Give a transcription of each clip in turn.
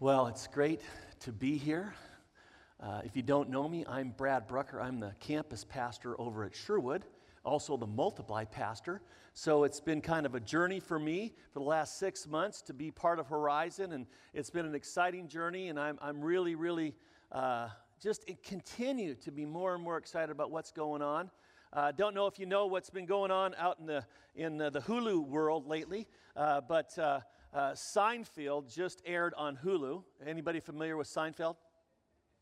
Well, it's great to be here. Uh, if you don't know me, I'm Brad Brucker. I'm the campus pastor over at Sherwood, also the multiply pastor. So it's been kind of a journey for me for the last six months to be part of Horizon, and it's been an exciting journey, and I'm, I'm really, really uh, just continue to be more and more excited about what's going on. Uh, don't know if you know what's been going on out in the, in the, the Hulu world lately, uh, but uh, Seinfeld just aired on Hulu. Anybody familiar with Seinfeld?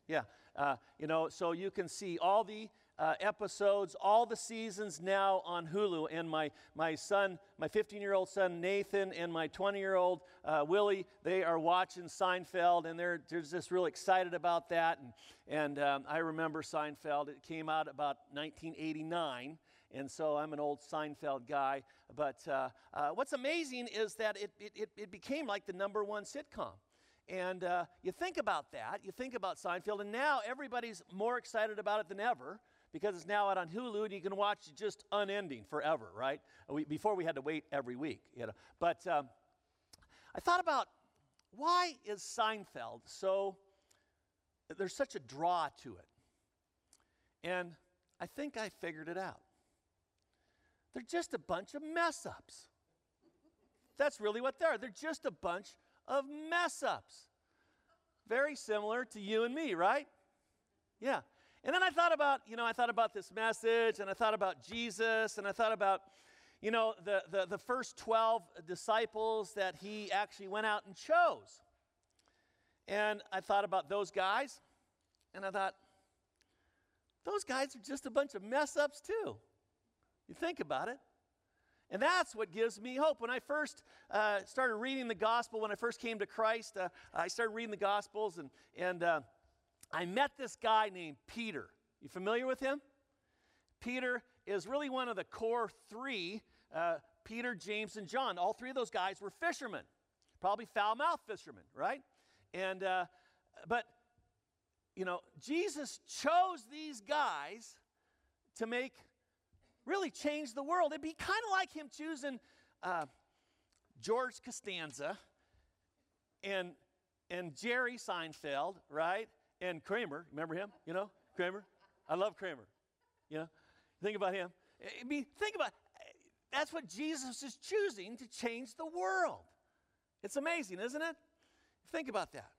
Yeah. Uh, you know, so you can see all the uh, episodes, all the seasons now on Hulu. And my, my son, my 15 year old son Nathan, and my 20 year old uh, Willie, they are watching Seinfeld and they're, they're just really excited about that. And, and um, I remember Seinfeld, it came out about 1989 and so I'm an old Seinfeld guy. But uh, uh, what's amazing is that it, it, it became like the number one sitcom. And uh, you think about that, you think about Seinfeld, and now everybody's more excited about it than ever because it's now out on Hulu and you can watch it just unending forever, right? We, before we had to wait every week, you know. But um, I thought about why is Seinfeld so, there's such a draw to it. And I think I figured it out. They're just a bunch of mess ups. That's really what they are. They're just a bunch of mess ups. Very similar to you and me, right? Yeah. And then I thought about, you know, I thought about this message and I thought about Jesus and I thought about, you know, the, the, the first 12 disciples that he actually went out and chose. And I thought about those guys and I thought, those guys are just a bunch of mess ups too. You think about it. And that's what gives me hope. When I first uh, started reading the gospel, when I first came to Christ, uh, I started reading the gospels and, and uh, I met this guy named Peter. You familiar with him? Peter is really one of the core three uh, Peter, James, and John. All three of those guys were fishermen, probably foul mouthed fishermen, right? And, uh, but, you know, Jesus chose these guys to make, really change the world. It'd be kind of like him choosing uh, George Costanza and, and Jerry Seinfeld, right? and Kramer. Remember him? You know, Kramer. I love Kramer. You know, think about him. I mean, think about that's what Jesus is choosing to change the world. It's amazing, isn't it? Think about that.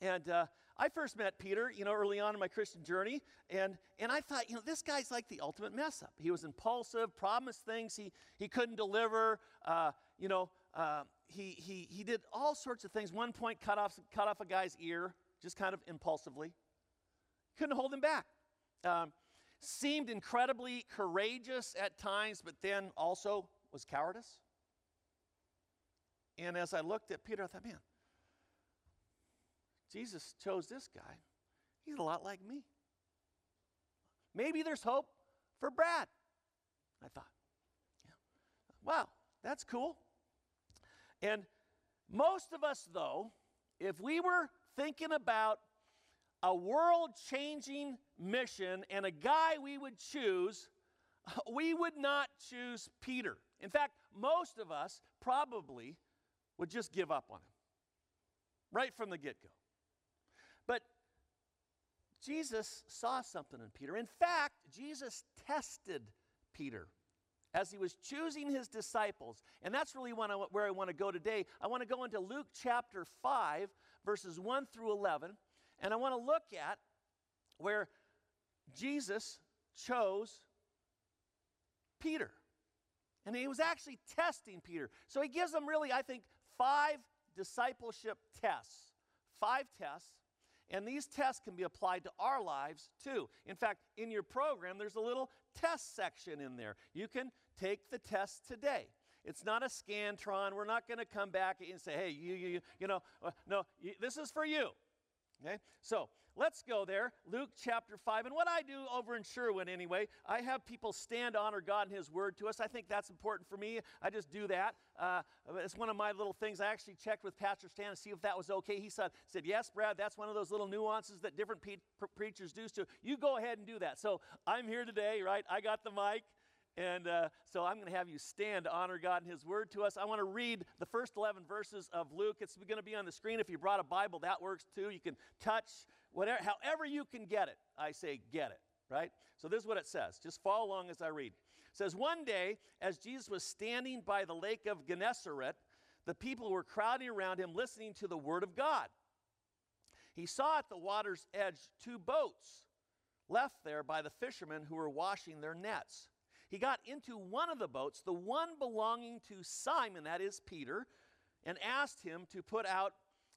And uh, I first met Peter, you know, early on in my Christian journey, and, and I thought, you know, this guy's like the ultimate mess up. He was impulsive, promised things he, he couldn't deliver, uh, you know, uh, he, he, he did all sorts of things. One point, cut off, cut off a guy's ear, just kind of impulsively. Couldn't hold him back. Um, seemed incredibly courageous at times, but then also was cowardice. And as I looked at Peter, I thought, man, Jesus chose this guy. He's a lot like me. Maybe there's hope for Brad. I thought, yeah. wow, that's cool. And most of us, though, if we were thinking about a world changing mission and a guy we would choose, we would not choose Peter. In fact, most of us probably would just give up on him right from the get go. Jesus saw something in Peter. In fact, Jesus tested Peter as he was choosing his disciples. And that's really where I want to go today. I want to go into Luke chapter 5, verses 1 through 11. And I want to look at where Jesus chose Peter. And he was actually testing Peter. So he gives them really, I think, five discipleship tests. Five tests. And these tests can be applied to our lives too. In fact, in your program, there's a little test section in there. You can take the test today. It's not a scantron. We're not going to come back and say, hey, you, you, you you know, uh, no, you, this is for you. Okay? So let's go there. Luke chapter 5. And what I do over in Sherwood, anyway, I have people stand, honor God and His word to us. I think that's important for me. I just do that. Uh, it's one of my little things. I actually checked with Pastor Stan to see if that was okay. He said, said Yes, Brad, that's one of those little nuances that different pe- pre- preachers do. So you go ahead and do that. So I'm here today, right? I got the mic And uh, so I'm going to have you stand to honor God and His Word to us. I want to read the first 11 verses of Luke. It's going to be on the screen. If you brought a Bible, that works too. You can touch whatever, however you can get it. I say get it, right? So this is what it says. Just follow along as I read. It says, One day, as Jesus was standing by the lake of Gennesaret, the people were crowding around him listening to the Word of God. He saw at the water's edge two boats left there by the fishermen who were washing their nets he got into one of the boats, the one belonging to Simon, that is Peter, and asked him to put out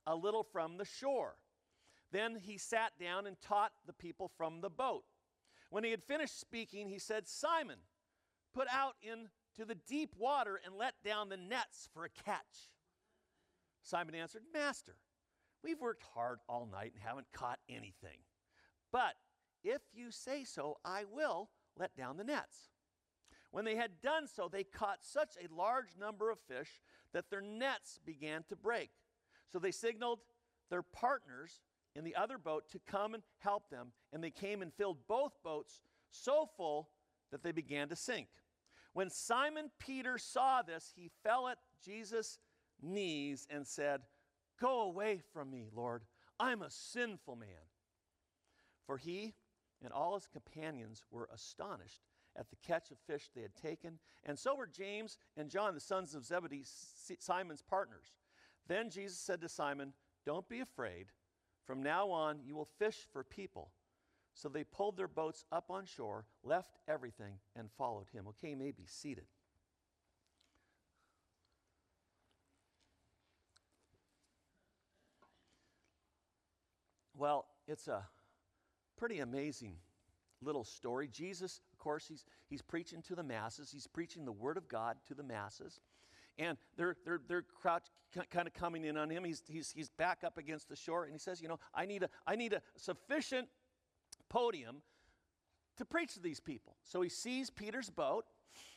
a little from the shore. Then he sat down and taught the people from the boat. When he had finished speaking, he said, Simon, put out into the deep water and let down the nets for a catch. Simon answered, Master, we've worked hard all night and haven't caught anything. But if you say so, I will let down the nets. When they had done so, they caught such a large number of fish that their nets began to break. So they signaled their partners in the other boat to come and help them, and they came and filled both boats so full that they began to sink. When Simon Peter saw this, he fell at Jesus' knees and said, Go away from me, Lord. I'm a sinful man. For he and all his companions were astonished at the catch of fish they had taken, and so were James and John, the sons of Zebedee, Simon's partners. Then Jesus said to Simon, Don't be afraid. From now on, you will fish for people. So they pulled their boats up on shore, left everything, and followed him. Okay, you may be seated. Well, it's a pretty amazing little story. Jesus, course, he's, he's preaching to the masses, he's preaching the Word of God to the masses. And they're, they're, they're crouch, kind of coming in on him. He's, he's, he's back up against the shore, and he says, You know, I need a, I need a sufficient podium to preach to these people. So he sees Peter's boat,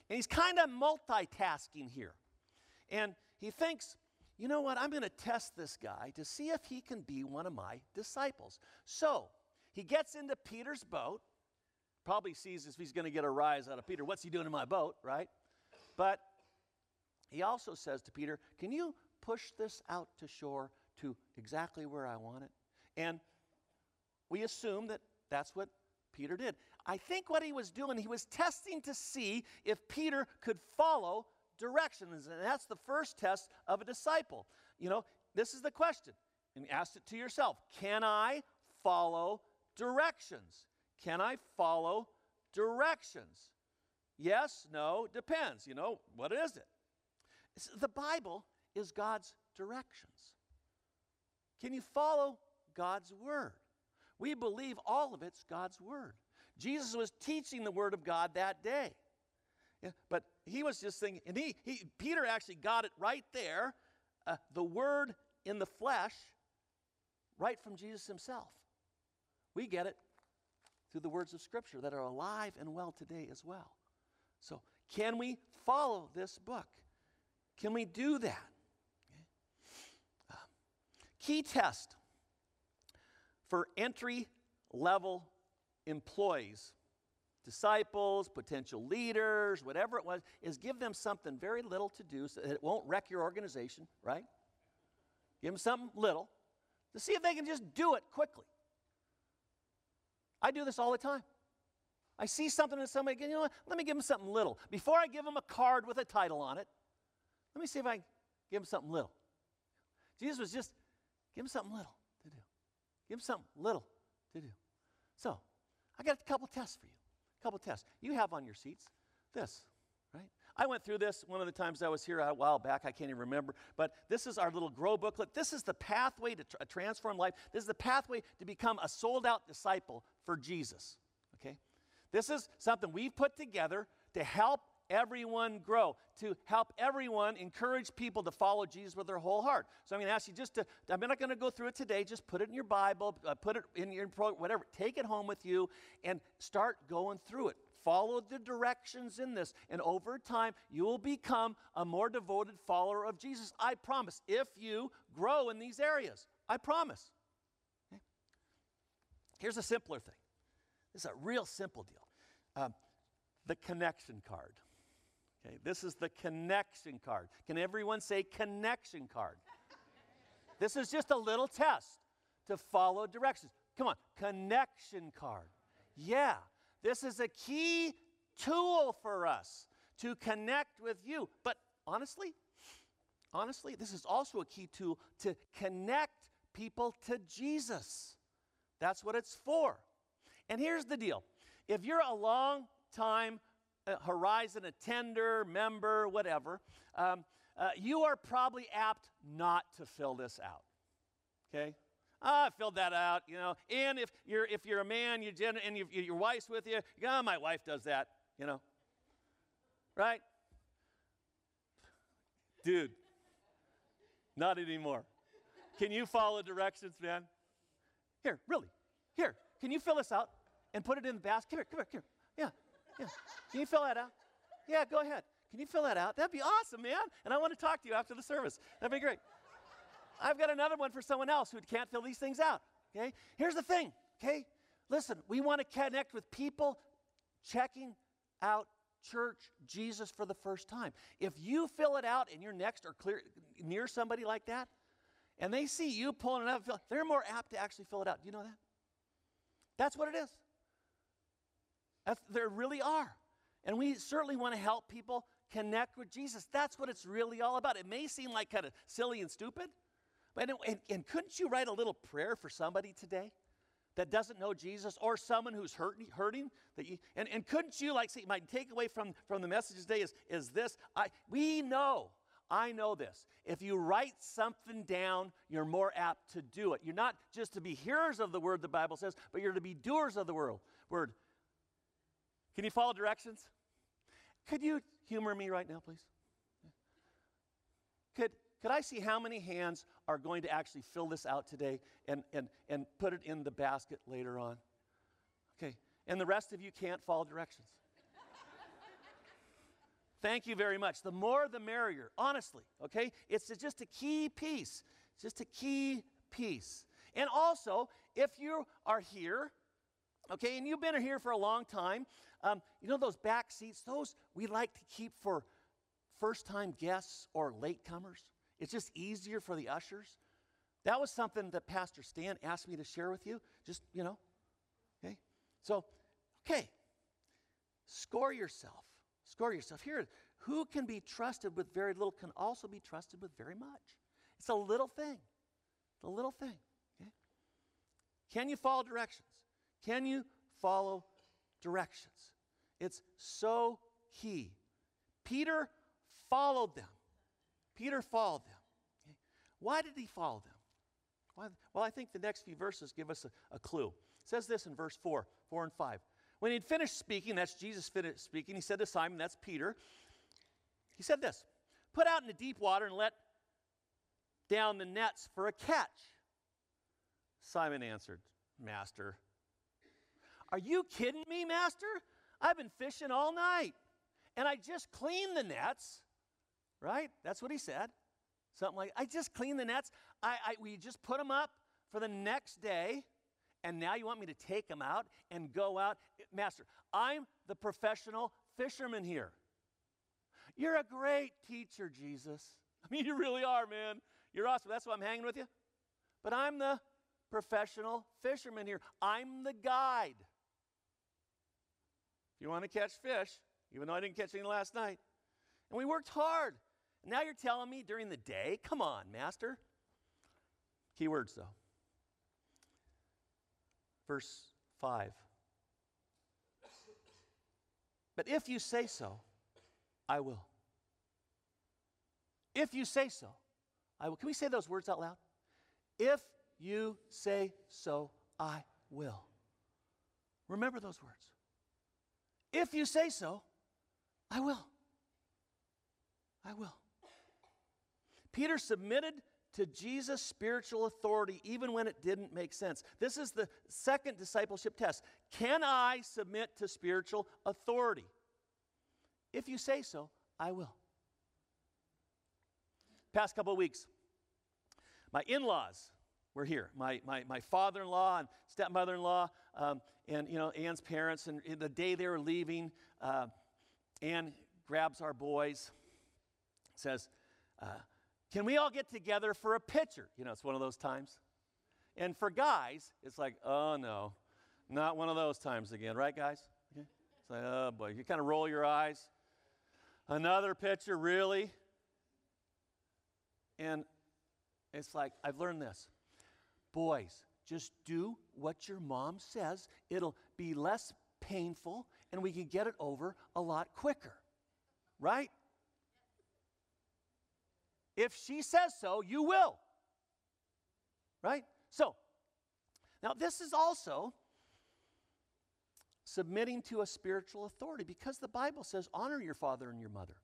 and he's kind of multitasking here. And he thinks, you know what, I'm going to test this guy to see if he can be one of my disciples. So he gets into Peter's boat, probably sees if he's going to get a rise out of Peter. What's he doing in my boat, right? But he also says to Peter, Can you push this out to shore to exactly where I want it? And we assume that that's what Peter did. I think what he was doing, he was testing to see if Peter could follow directions. And that's the first test of a disciple. You know, this is the question. And ask it to yourself Can I follow directions? Can I follow directions? Yes, no, depends. You know, what is it? The Bible is God's directions. Can you follow God's word? We believe all of it's God's word. Jesus was teaching the word of God that day. Yeah, but he was just thinking, and he, he Peter actually got it right there, uh, the word in the flesh, right from Jesus himself. We get it through the words of Scripture that are alive and well today as well. So, can we follow this book? Can we do that? Okay. Uh, key test for entry level employees, disciples, potential leaders, whatever it was, is give them something very little to do so that it won't wreck your organization, right? Give them something little to see if they can just do it quickly. I do this all the time. I see something in somebody, you know what? Let me give them something little. Before I give them a card with a title on it, let me see if I give them something little. Jesus was just, give them something little to do. Give them something little to do. So, I got a couple tests for you. A couple tests. You have on your seats this right? I went through this one of the times I was here a while back. I can't even remember. But this is our little grow booklet. This is the pathway to tra- transform life. This is the pathway to become a sold out disciple for Jesus. Okay? This is something we've put together to help everyone grow, to help everyone encourage people to follow Jesus with their whole heart. So I'm going to ask you just to, I'm not going to go through it today, just put it in your Bible, uh, put it in your, whatever, take it home with you and start going through it. Follow the directions in this, and over time, you will become a more devoted follower of Jesus. I promise, if you grow in these areas. I promise. Okay? Here's a simpler thing is a real simple deal. Um, the connection card. Okay, this is the connection card. Can everyone say connection card? this is just a little test to follow directions. Come on, connection card. Yeah, this is a key tool for us to connect with you. But honestly, honestly, this is also a key tool to connect people to Jesus. That's what it's for. And here's the deal if you're a long time uh, Horizon attender, member, whatever, um, uh, you are probably apt not to fill this out. Okay? Ah, I filled that out, you know. And if you're if you're a man, you and you, your wife's with you, you oh, my wife does that, you know. Right? Dude, not anymore. Can you follow directions, man? Here, really. Here, can you fill this out and put it in the basket? Come here, come here, come here. Yeah, yeah. Can you fill that out? Yeah, go ahead. Can you fill that out? That'd be awesome, man. And I want to talk to you after the service. That'd be great. I've got another one for someone else who can't fill these things out. Okay? Here's the thing, okay? Listen, we want to connect with people checking out church Jesus for the first time. If you fill it out and you're next or clear near somebody like that, and they see you pulling it out, they're more apt to actually fill it out. Do you know that? That's what it is. That's, there really are. And we certainly want to help people connect with Jesus. That's what it's really all about. It may seem like kind of silly and stupid, but and, and couldn't you write a little prayer for somebody today? that doesn't know Jesus or someone who's hurting, hurting that you, and, and couldn't you like see my takeaway from, from the message today is, is this I, we know I know this. If you write something down, you're more apt to do it. You're not just to be hearers of the word, the Bible says, but you're to be doers of the word. Word. Can you follow directions? Could you humor me right now, please? Could, could I see how many hands are going to actually fill this out today and, and, and put it in the basket later on? Okay. And the rest of you can't follow directions. Thank you very much. The more the merrier, honestly, okay? It's just a key piece. It's just a key piece. And also, if you are here, okay, and you've been here for a long time, um, you know those back seats, those we like to keep for first time guests or latecomers. It's just easier for the ushers. That was something that Pastor Stan asked me to share with you. Just, you know, okay? So, okay, score yourself. Score yourself. Here, who can be trusted with very little can also be trusted with very much. It's a little thing. The little thing. Okay? Can you follow directions? Can you follow directions? It's so key. Peter followed them. Peter followed them. Why did he follow them? Why? Well, I think the next few verses give us a, a clue. It says this in verse 4, 4 and 5. When he'd finished speaking, that's Jesus finished speaking, he said to Simon, that's Peter, he said this Put out in the deep water and let down the nets for a catch. Simon answered, Master, are you kidding me, Master? I've been fishing all night and I just cleaned the nets right? That's what he said. Something like, I just cleaned the nets. I, I, we just put them up for the next day, and now you want me to take them out and go out? Master, I'm the professional fisherman here. You're a great teacher, Jesus. I mean, you really are, man. You're awesome. That's why I'm hanging with you. But I'm the professional fisherman here. I'm the guide. If you want to catch fish, even though I didn't catch any last night, and we worked hard. Now you're telling me during the day? Come on, Master. Key words, though. Verse 5. But if you say so, I will. If you say so, I will. Can we say those words out loud? If you say so, I will. Remember those words. If you say so, I will. I will. Peter submitted to Jesus' spiritual authority even when it didn't make sense. This is the second discipleship test. Can I submit to spiritual authority? If you say so, I will. Past couple weeks, my in laws were here. My, my, my father in law and stepmother in law, um, and you know, Ann's parents. And the day they were leaving, uh, Ann grabs our boys, says, uh, Can we all get together for a picture? You know, it's one of those times. And for guys, it's like, Oh no, not one of those times again, right, guys? Okay. It's like, Oh boy, you kind of roll your eyes. Another picture, really? And it's like, I've learned this. Boys, just do what your mom says. It'll be less painful and we can get it over a lot quicker. Right? If she says so, you will. Right? So, now this is also submitting to a spiritual authority because the Bible says, honor your father and your mother,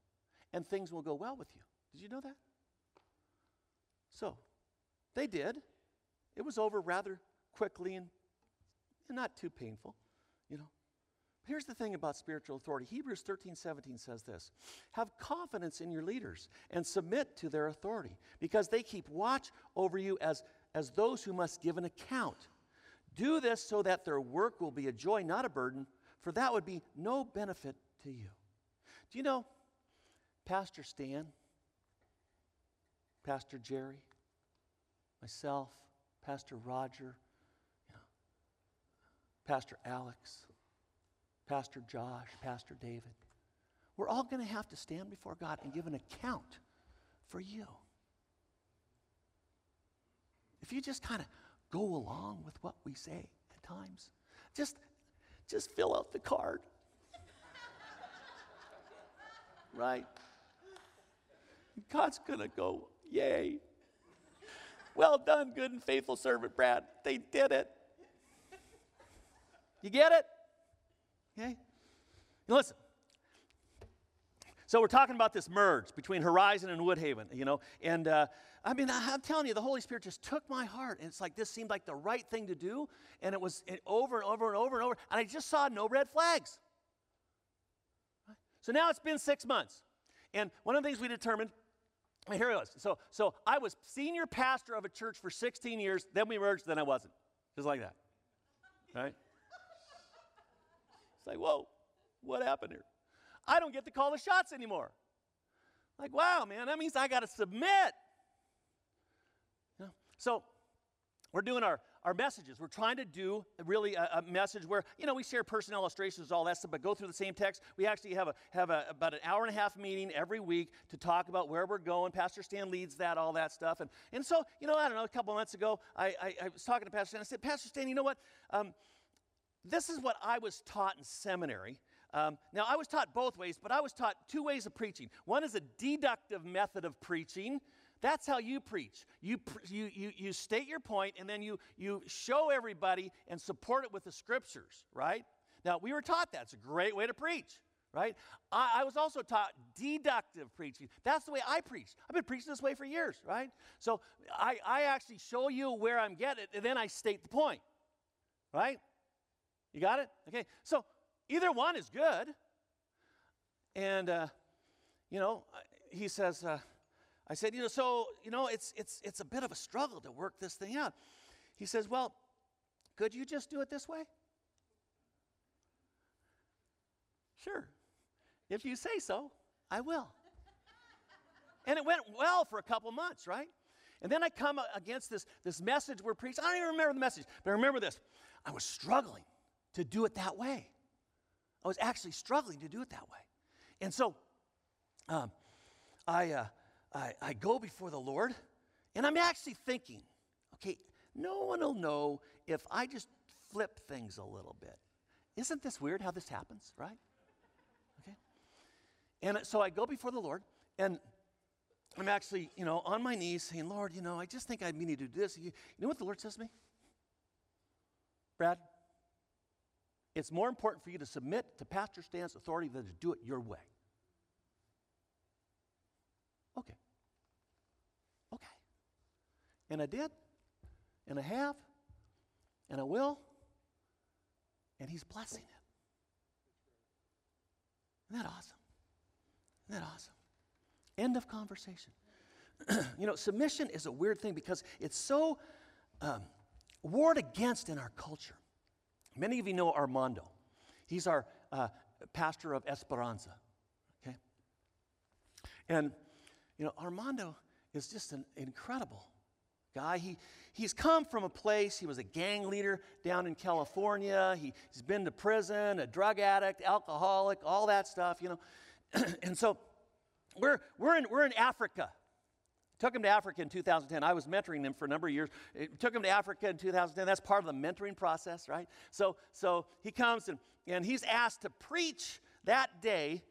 and things will go well with you. Did you know that? So, they did. It was over rather quickly and, and not too painful, you know. Here's the thing about spiritual authority. Hebrews 13, 17 says this Have confidence in your leaders and submit to their authority, because they keep watch over you as, as those who must give an account. Do this so that their work will be a joy, not a burden, for that would be no benefit to you. Do you know Pastor Stan, Pastor Jerry, myself, Pastor Roger, Pastor Alex, Pastor Josh, Pastor David. We're all going to have to stand before God and give an account for you. If you just kind of go along with what we say at times, just, just fill out the card. right? God's going to go, yay. Well done, good and faithful servant, Brad. They did it. You get it? Okay? Now listen. So we're talking about this merge between Horizon and Woodhaven, you know, and uh, I mean, I'm telling you, the Holy Spirit just took my heart, and it's like this seemed like the right thing to do, and it was over and over and over and over, and I just saw no red flags. So now it's been six months, and one of the things we determined here it was. So, so I was senior pastor of a church for 16 years, then we merged, then I wasn't. Just like that. Right? It's like, whoa, what happened here? I don't get to call the shots anymore. Like, wow, man, that means I got to submit. You know? So we're doing our, our messages. We're trying to do really a, a, message where, you know, we share personal illustrations, all that stuff, but go through the same text. We actually have, a, have a, about an hour and a half meeting every week to talk about where we're going. Pastor Stan leads that, all that stuff. And, and so, you know, I don't know, a couple months ago, I, I, I was talking to Pastor Stan. I said, Pastor Stan, you know what? Um, this is what I was taught in seminary. Um, now, I was taught both ways, but I was taught two ways of preaching. One is a deductive method of preaching. That's how you preach. You, you, you, you state your point, and then you, you show everybody and support it with the scriptures, right? Now, we were taught that. It's a great way to preach, right? I, I was also taught deductive preaching. That's the way I preach. I've been preaching this way for years, right? So I, I actually show you where I'm getting, and then I state the point, right? You got it? Okay. So either one is good. And, uh, you know, he says, uh, I said, you know, so, you know, it's, it's, it's a bit of a struggle to work this thing out. He says, well, could you just do it this way? Sure. If you say so, I will. and it went well for a couple months, right? And then I come against this, this message we're preaching. I don't even remember the message, but I remember this. I was struggling to do it that way. I was actually struggling to do it that way. And so um, I, uh, I, I go before the Lord, and I'm actually thinking, okay, no one will know if I just flip things a little bit. Isn't this weird how this happens, right? Okay. And so I go before the Lord, and I'm actually, you know, on my knees saying, Lord, you know, I just think I need to do this. You know what the Lord says to me? Brad, it's more important for you to submit to Pastor Stan's authority than to do it your way. Okay. Okay. And I did, and I have, and I will, and He's blessing it. Isn't that awesome? Isn't that awesome? End of conversation. you know, submission is a weird thing because it's so um, warred against in our culture. Many of you know Armando. He's our uh, pastor of Esperanza. Okay? And, you know, Armando is just an incredible guy. He, he's come from a place, he was a gang leader down in California. He, he's been to prison, a drug addict, alcoholic, all that stuff, you know. and so we're, we're, in, we're in Africa. Took him to Africa in 2010. I was mentoring him for a number of years. It took him to Africa in 2010. That's part of the mentoring process, right? So, so he comes and, and he's asked to preach that day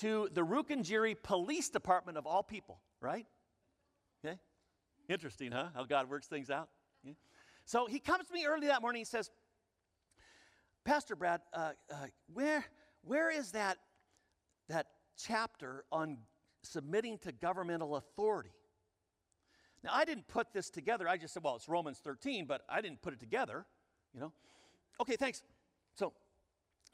to the Rukungiri Police Department of all people, right? Interesting, huh? How God works things out. Yeah. So he comes to me early that morning. He says, Pastor Brad, uh, uh, where, where is that, that chapter on submitting to governmental authority? Now, I didn't put this together. I just said, well, it's Romans 13, but I didn't put it together, you know. Okay, thanks. So,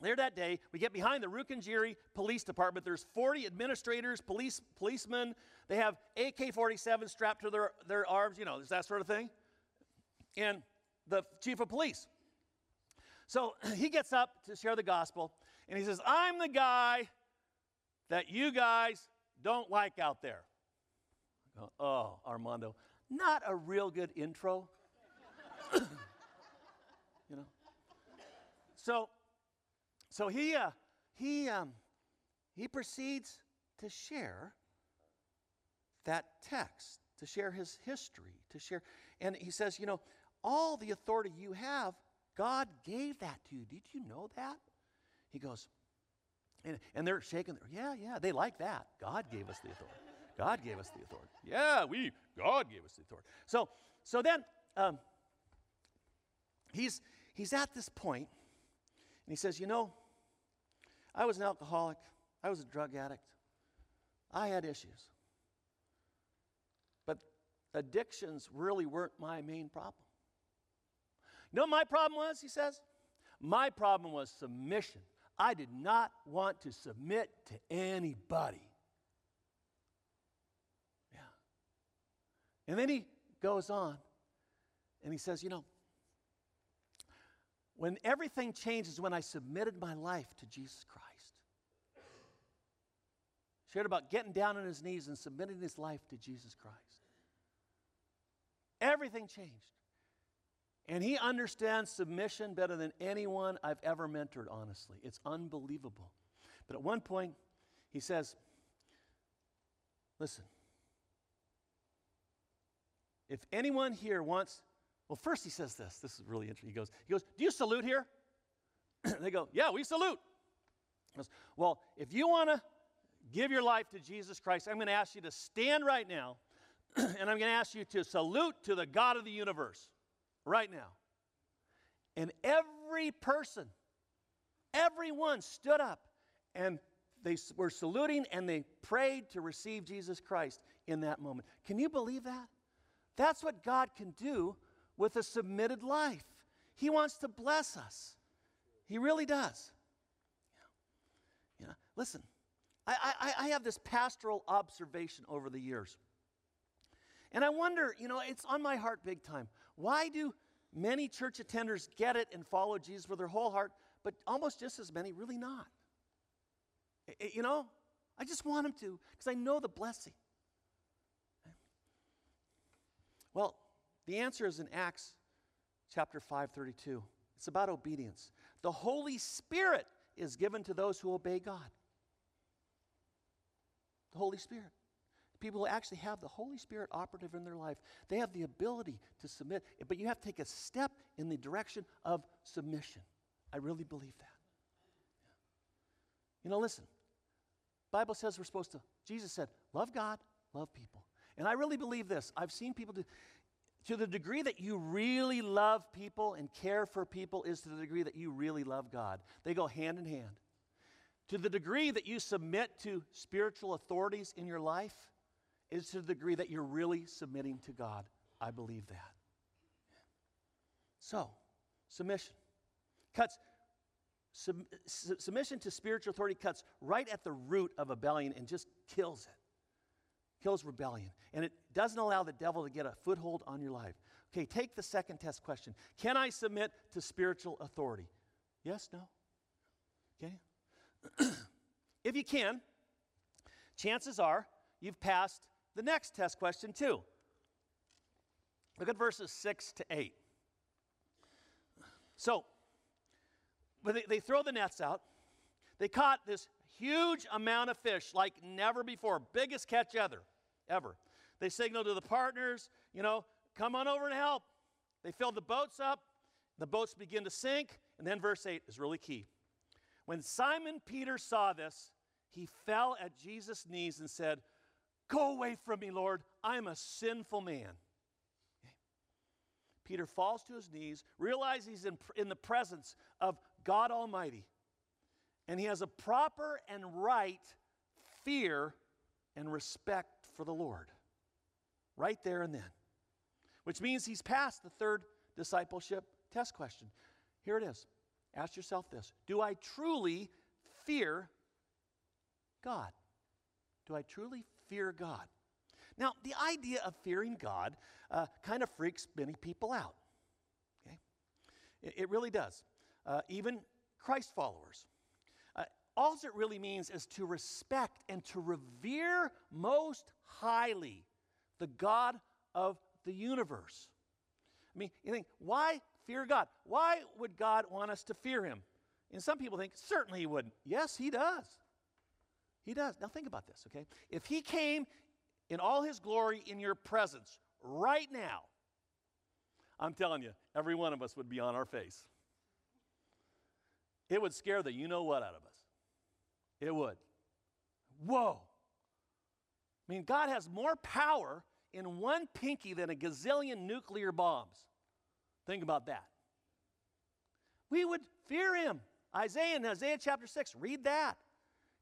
there that day, we get behind the Rukungiri Police Department. There's 40 administrators, police, policemen. They have AK 47 strapped to their, their arms, you know, that sort of thing. And the chief of police. So he gets up to share the gospel, and he says, I'm the guy that you guys don't like out there. Go, oh, Armando, not a real good intro. you know? So, so he, uh, he, um, he proceeds to share that text, to share his history, to share. And he says, you know, all the authority you have, God gave that to you. Did you know that? He goes, and, and they're shaking. Yeah, yeah, they like that. God gave us the authority. God gave us the authority. Yeah, we, God gave us the authority. So, so then um, he's, he's at this point, and he says, You know, I was an alcoholic, I was a drug addict, I had issues. But addictions really weren't my main problem. You know my problem was, he says? My problem was submission. I did not want to submit to anybody. Yeah. And then he goes on and he says, You know, when everything changes, when I submitted my life to Jesus Christ, shared about getting down on his knees and submitting his life to Jesus Christ. Everything changed. And he understands submission better than anyone I've ever mentored, honestly. It's unbelievable. But at one point, he says, Listen, if anyone here wants, well, first he says this. This is really interesting. He goes, he goes, Do you salute here? they go, Yeah, we salute. He goes, Well, if you want to give your life to Jesus Christ, I'm going to ask you to stand right now, and I'm going to ask you to salute to the God of the universe right now. And every person, everyone stood up and they were saluting and they prayed to receive Jesus Christ in that moment. Can you believe that? That's what God can do with a submitted life. He wants to bless us. He really does. Yeah. yeah. Listen, I, I, I have this pastoral observation over the years. And I wonder, you know, it's on my heart big time. Why do many church attenders get it and follow Jesus with their whole heart, but almost just as many really not? You know, I just want them to because I know the blessing. Well, the answer is in Acts chapter 5:32. It's about obedience. The Holy Spirit is given to those who obey God. The Holy Spirit. People who actually have the Holy Spirit operative in their life, they have the ability to submit, but you have to take a step in the direction of submission. I really believe that. You know, listen. Bible says we're supposed to, Jesus said, love God, love people. And I really believe this. I've seen people do, to the degree that you really love people and care for people, is to the degree that you really love God. They go hand in hand. To the degree that you submit to spiritual authorities in your life, is to the degree that you're really submitting to God. I believe that. So, submission cuts. Sub, submission to spiritual authority cuts right at the root of rebellion and just kills it. kills rebellion. And it doesn't allow the devil to get a foothold on your life. Okay, take the second test question Can I submit to spiritual authority? Yes, no? Okay? if you can, chances are you've passed the next test question too. Look at verses 6 to 8. So, but they, they throw the nets out. They caught this huge amount of fish like never before, biggest catch ever, ever. They signal to the partners, you know, come on over and help. They fill the boats up. The boats begin to sink. And then verse 8 is really key. When Simon Peter saw this, he fell at Jesus' knees and said, Go away from me, Lord. I'm a sinful man. Peter falls to his knees, realizes he's in, in the presence of God Almighty, and he has a proper and right fear and respect for the Lord. Right there and then. Which means he's passed the third discipleship test question. Here it is. Ask yourself this Do I truly fear God? Do I truly fear God? Now, the idea of fearing God uh, kind of freaks many people out. Okay? It, it really does. Uh, even Christ followers. Uh, all it really means is to respect and to revere most highly the God of the universe. I mean, you think, why fear God? Why would God want us to fear Him? And some people think, certainly He wouldn't. Yes, He does. He does. Now, think about this, okay? If He came in all His glory in your presence right now, I'm telling you, every one of us would be on our face. It would scare the you know what out of us. It would. Whoa. I mean, God has more power in one pinky than a gazillion nuclear bombs. Think about that. We would fear him. Isaiah in Isaiah chapter 6, read that.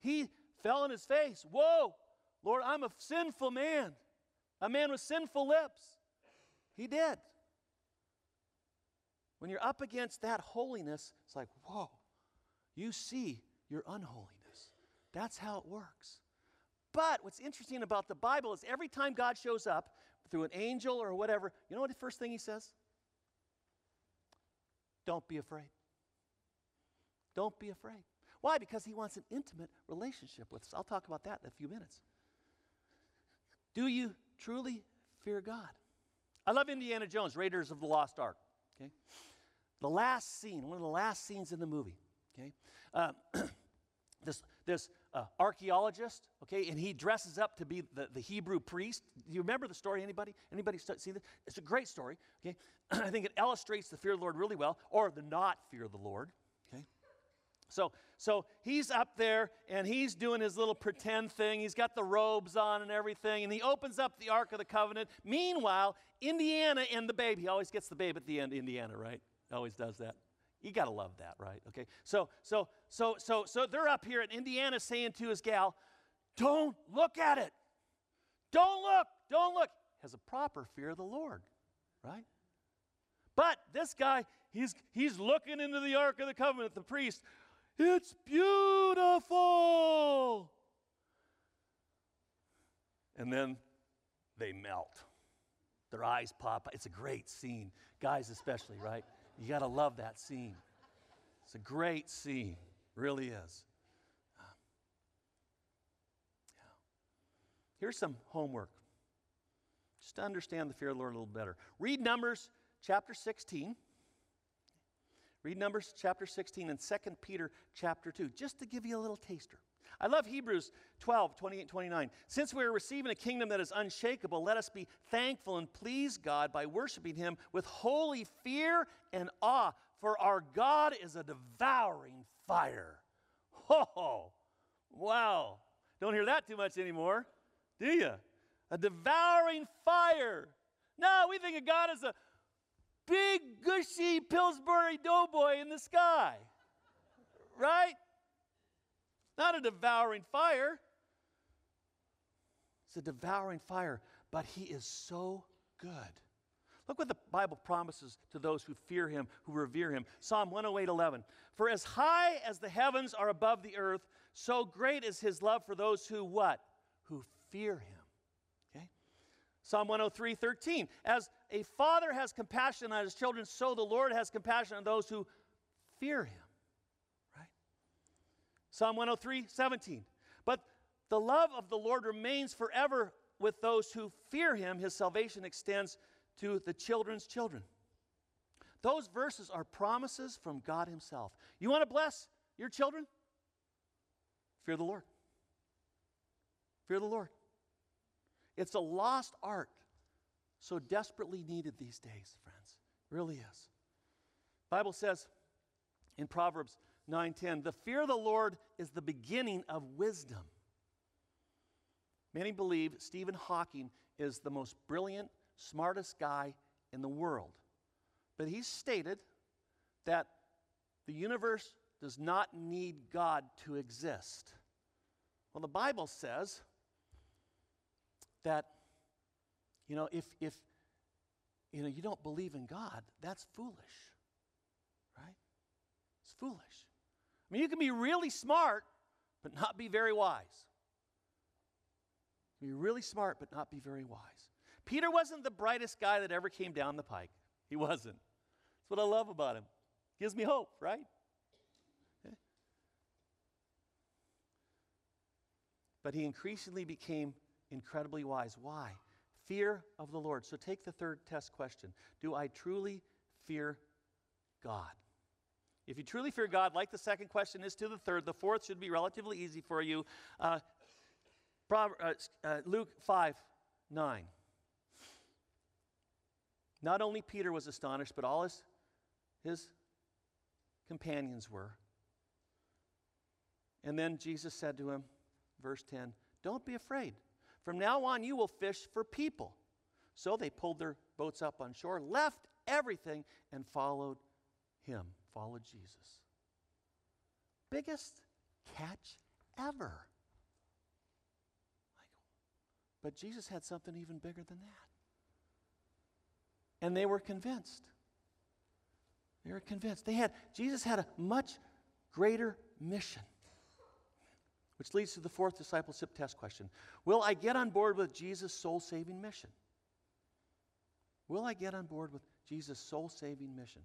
He fell on his face. Whoa, Lord, I'm a sinful man, a man with sinful lips. He did. When you're up against that holiness, it's like, whoa, you see your unholiness. That's how it works. But what's interesting about the Bible is every time God shows up through an angel or whatever, you know what the first thing he says? Don't be afraid. Don't be afraid. Why? Because he wants an intimate relationship with us. I'll talk about that in a few minutes. Do you truly fear God? I love Indiana Jones, Raiders of the Lost Ark. Okay, the last scene, one of the last scenes in the movie. Okay, um, this this uh, archaeologist, okay, and he dresses up to be the, the Hebrew priest. Do you remember the story? Anybody? Anybody see this? It's a great story, okay? I think it illustrates the fear of the Lord really well, or the not fear of the Lord, okay? So, so he's up there and he's doing his little pretend thing. He's got the robes on and everything, and he opens up the Ark of the Covenant. Meanwhile, Indiana and the babe, he always gets the babe at the end, Indiana, right? Always does that. You got to love that, right? Okay. So, so, so, so, so they're up here in Indiana saying to his gal, don't look at it. Don't look. Don't look. Has a proper fear of the Lord, right? But this guy, he's, he's looking into the Ark of the Covenant, the priest. It's beautiful. And then they melt. Their eyes pop. It's a great scene. Guys, especially, right? You got to love that scene. It's a great scene, really is. Here's some homework, just to understand the fear of the Lord a little better. Read Numbers chapter 16. Read Numbers chapter 16 and 2 Peter chapter 2, just to give you a little taster. I love Hebrews 12, 28, 29. Since we are receiving a kingdom that is unshakable, let us be thankful and please God by worshiping Him with holy fear and awe, for our God is a devouring fire. Oh, wow. Don't hear that too much anymore, do you? A devouring fire. No, we think of God as a big, gushy Pillsbury doughboy in the sky, right? Not a devouring fire. It's a devouring fire, but he is so good. Look what the Bible promises to those who fear him, who revere him. Psalm 108 11. For as high as the heavens are above the earth, so great is his love for those who what? Who fear him. Okay? Psalm 103 13. As a father has compassion on his children, so the Lord has compassion on those who fear him. Psalm 103 17. But the love of the Lord remains forever with those who fear him. His salvation extends to the children's children. Those verses are promises from God Himself. You want to bless your children? Fear the Lord. Fear the Lord. It's a lost art, so desperately needed these days, friends. It really is. Bible says in Proverbs 9:10, "The fear of the Lord is the beginning of wisdom." Many believe Stephen Hawking is the most brilliant, smartest guy in the world. But he stated that the universe does not need God to exist. Well, the Bible says that, you know, if, if you know, you don't believe in God, that's foolish. Right? It's foolish. I mean, you can be really smart, but not be very wise. Be really smart, but not be very wise. Peter wasn't the brightest guy that ever came down the pike. He wasn't. That's what I love about him. Gives me hope, right? But he increasingly became incredibly wise. Why? Fear of the Lord. So take the third test question Do I truly fear God? If you truly fear God, like the second question is to the third, the fourth should be relatively easy for you. Uh, uh, uh, Luke 5 9. Not only Peter was astonished, but all his, his companions were. And then Jesus said to him, verse 10, Don't be afraid. From now on, you will fish for people. So they pulled their boats up on shore, left everything, and followed him, followed Jesus. Biggest catch ever. But Jesus had something even bigger than that. And they were convinced. They were convinced. They had Jesus had a much greater mission. Which leads to the fourth discipleship test question. Will I get on board with Jesus' soul-saving mission? Will I get on board with Jesus' soul-saving mission?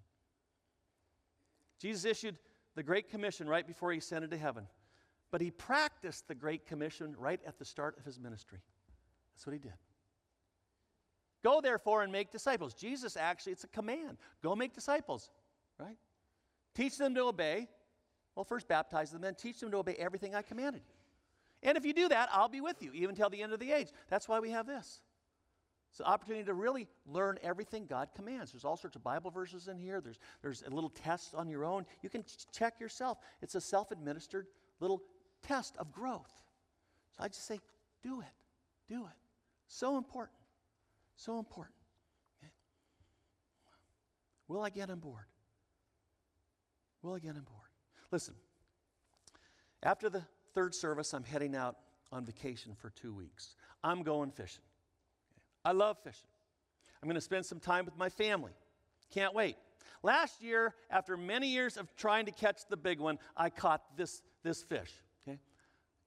Jesus issued the Great Commission right before he ascended to heaven. But he practiced the Great Commission right at the start of his ministry. That's what he did. Go therefore and make disciples. Jesus actually, it's a command. Go make disciples, right? Teach them to obey. Well, first baptize them, then teach them to obey everything I commanded you. And if you do that, I'll be with you, even till the end of the age. That's why we have this. It's an opportunity to really learn everything God commands. There's all sorts of Bible verses in here. There's, there's a little test on your own. You can ch- check yourself. It's a self administered little test of growth. So I just say, do it. Do it. So important. So important. Okay? Will I get on board? Will I get on board? Listen, after the third service, I'm heading out on vacation for two weeks. I'm going fishing. I love fishing. I'm going to spend some time with my family. Can't wait. Last year, after many years of trying to catch the big one, I caught this, this fish. Okay?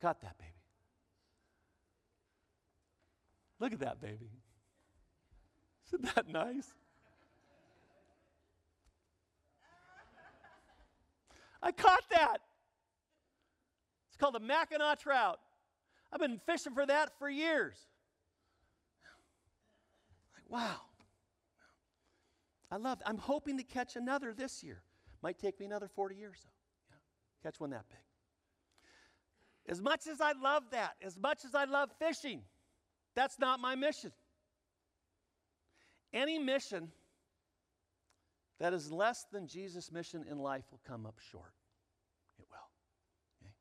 Caught that baby. Look at that baby. Isn't that nice? I caught that. It's called a Mackinaw trout. I've been fishing for that for years. Wow. I love I'm hoping to catch another this year. Might take me another 40 years, though. Yeah. Catch one that big. As much as I love that, as much as I love fishing, that's not my mission. Any mission that is less than Jesus' mission in life will come up short. It will. Okay?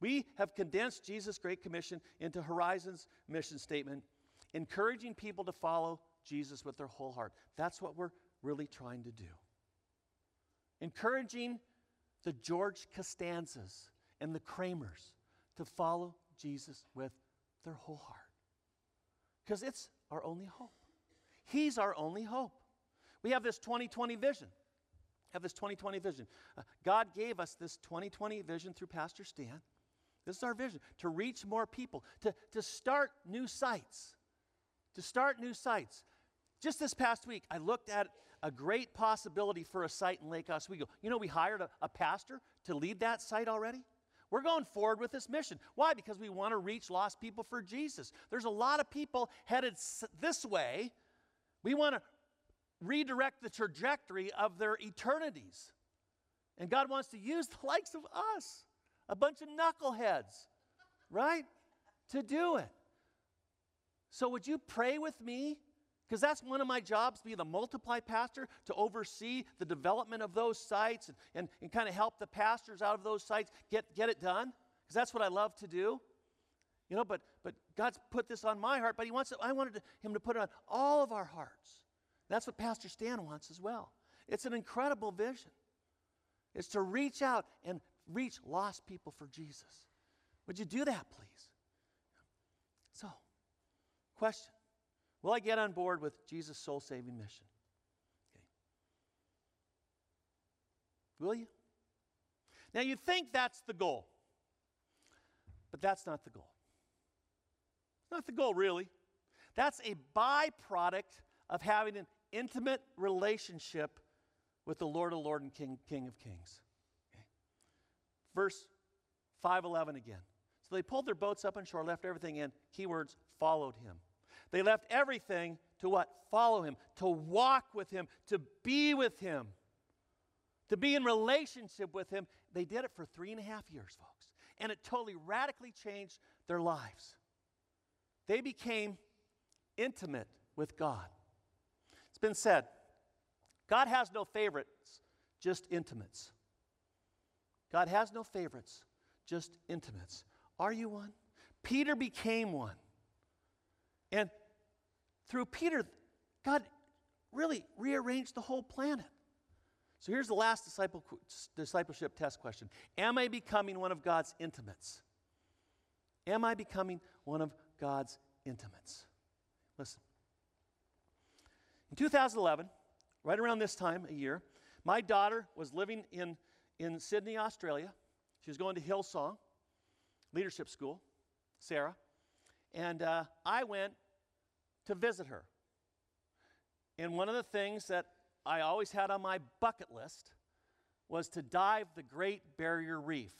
We have condensed Jesus' Great Commission into Horizon's mission statement, encouraging people to follow Jesus with their whole heart. That's what we're really trying to do. Encouraging the George Costanzas and the Kramers to follow Jesus with their whole heart. Because it's our only hope. He's our only hope. We have this 2020 vision. Have this 2020 vision. Uh, God gave us this 2020 vision through Pastor Stan. This is our vision to reach more people, to, to start new sites, to start new sites. Just this past week, I looked at a great possibility for a site in Lake Oswego. You know, we hired a, a pastor to lead that site already. We're going forward with this mission. Why? Because we want to reach lost people for Jesus. There's a lot of people headed this way. We want to redirect the trajectory of their eternities. And God wants to use the likes of us, a bunch of knuckleheads, right, to do it. So, would you pray with me? Because that's one of my jobs, be the multiply pastor, to oversee the development of those sites and, and, and kind of help the pastors out of those sites get, get it done. Because that's what I love to do. You know, but, but God's put this on my heart, but he wants it, I wanted to, him to put it on all of our hearts. That's what Pastor Stan wants as well. It's an incredible vision. It's to reach out and reach lost people for Jesus. Would you do that, please? So, question Will I get on board with Jesus' soul saving mission? Okay. Will you? Now, you think that's the goal, but that's not the goal. Not the goal, really. That's a byproduct of having an intimate relationship with the Lord of Lords and King, King of Kings. Okay. Verse 511 again. So they pulled their boats up on shore, left everything in. Keywords followed him. They left everything to what? Follow him, to walk with him, to be with him, to be in relationship with him. They did it for three and a half years, folks. And it totally radically changed their lives. They became intimate with God. It's been said God has no favorites, just intimates. God has no favorites, just intimates. Are you one? Peter became one. And through Peter, God really rearranged the whole planet. So here's the last disciple, discipleship test question Am I becoming one of God's intimates? Am I becoming one of God's intimates? Listen. In 2011, right around this time a year, my daughter was living in, in Sydney, Australia. She was going to Hillsong Leadership School, Sarah. And uh, I went to visit her. And one of the things that I always had on my bucket list was to dive the Great Barrier Reef.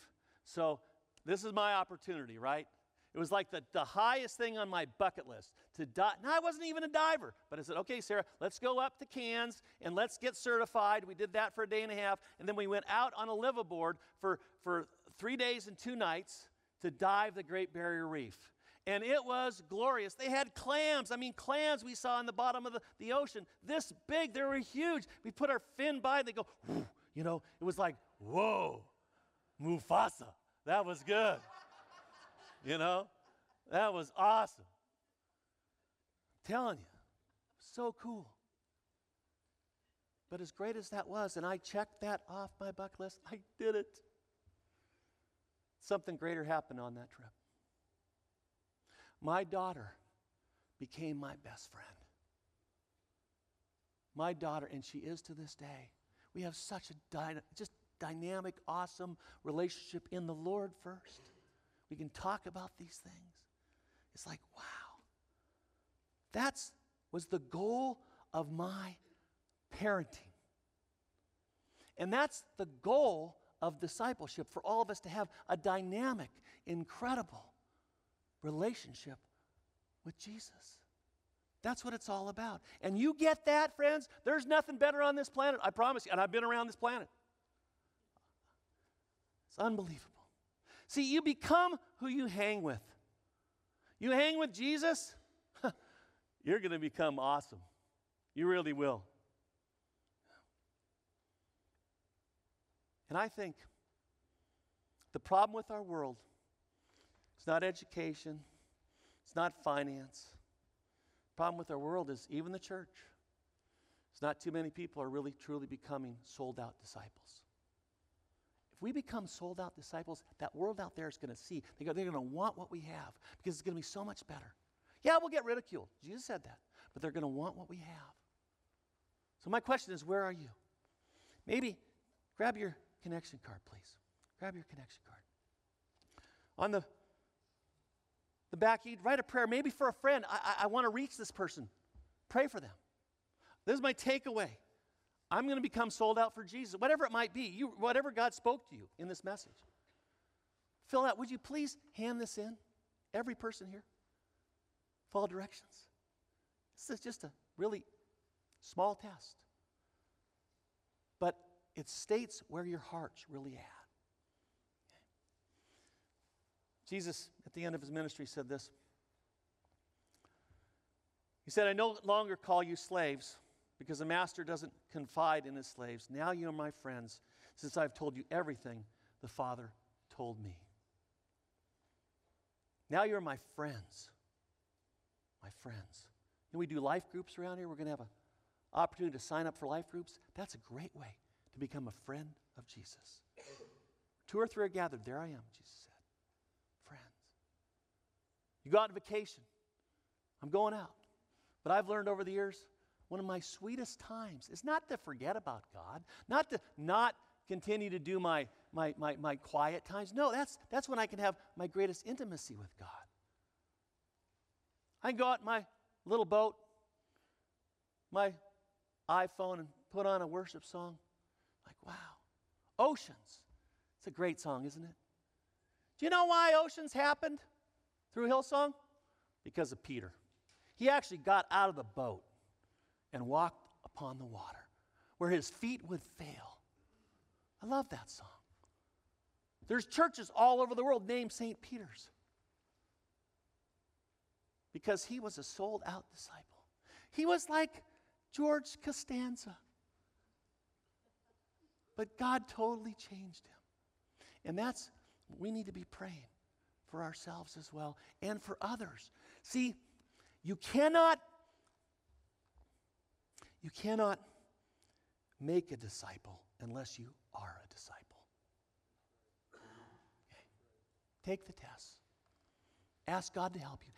So this is my opportunity, right? It was like the, the highest thing on my bucket list to dive. Now, I wasn't even a diver, but I said, okay, Sarah, let's go up to Cairns and let's get certified. We did that for a day and a half. And then we went out on a liveaboard for, for three days and two nights to dive the Great Barrier Reef and it was glorious. They had clams. I mean, clams we saw in the bottom of the, the ocean, this big. They were huge. We put our fin by, and they go, you know, it was like, whoa, Mufasa. That was good. you know, that was awesome. I'm telling you, so cool. But as great as that was, and I checked that off my bucket list, I did it. Something greater happened on that trip. My daughter became my best friend. My daughter, and she is to this day. We have such a just dynamic, awesome relationship in the Lord first. We can talk about these things. It's like, wow. That's was the goal of my parenting. And that's the goal of discipleship for all of us to have a dynamic, incredible relationship with Jesus. That's what it's all about. And you get that, friends? There's nothing better on this planet, I promise you. And I've been around this planet. It's unbelievable. See, you become who you hang with. You hang with Jesus, you're going to become awesome. You really will. And I think the problem with our world it's not education, it's not finance. The problem with our world is even the church. It's not too many people are really truly becoming sold out disciples. If we become sold out disciples, that world out there is going to see. They go, they're going to want what we have because it's going to be so much better. Yeah, we'll get ridiculed. Jesus said that. But they're going to want what we have. So, my question is where are you? Maybe grab your connection card, please. Grab your connection card. On the the back, you'd write a prayer, maybe for a friend. I, I, I want to reach this person. Pray for them. This is my takeaway. I'm going to become sold out for Jesus, whatever it might be, you, whatever God spoke to you in this message. Fill out, would you please hand this in? Every person here. Follow directions. This is just a really small test. But it states where your heart's really at. Jesus, at the end of his ministry, said this. He said, I no longer call you slaves because the master doesn't confide in his slaves. Now you are my friends, since I've told you everything the Father told me. Now you're my friends. My friends. And we do life groups around here. We're going to have an opportunity to sign up for life groups. That's a great way to become a friend of Jesus. Two or three are gathered. There I am, Jesus. You go on vacation. I'm going out. But I've learned over the years, one of my sweetest times is not to forget about God, not to not continue to do my, my, my, my quiet times. No, that's, that's when I can have my greatest intimacy with God. I can go out in my little boat, my iPhone, and put on a worship song. Like, wow. Oceans. It's a great song, isn't it? Do you know why Oceans happened through Hillsong? Because of Peter. He actually got out of the boat and walked upon the water where his feet would fail. I love that song. There's churches all over the world named St. Peter's because he was a sold out disciple. He was like George Costanza. But God totally changed him. And that's we need to be praying for ourselves as well and for others. See, you cannot you cannot make a disciple unless you are a disciple. Okay. Take the test. Ask God to help you.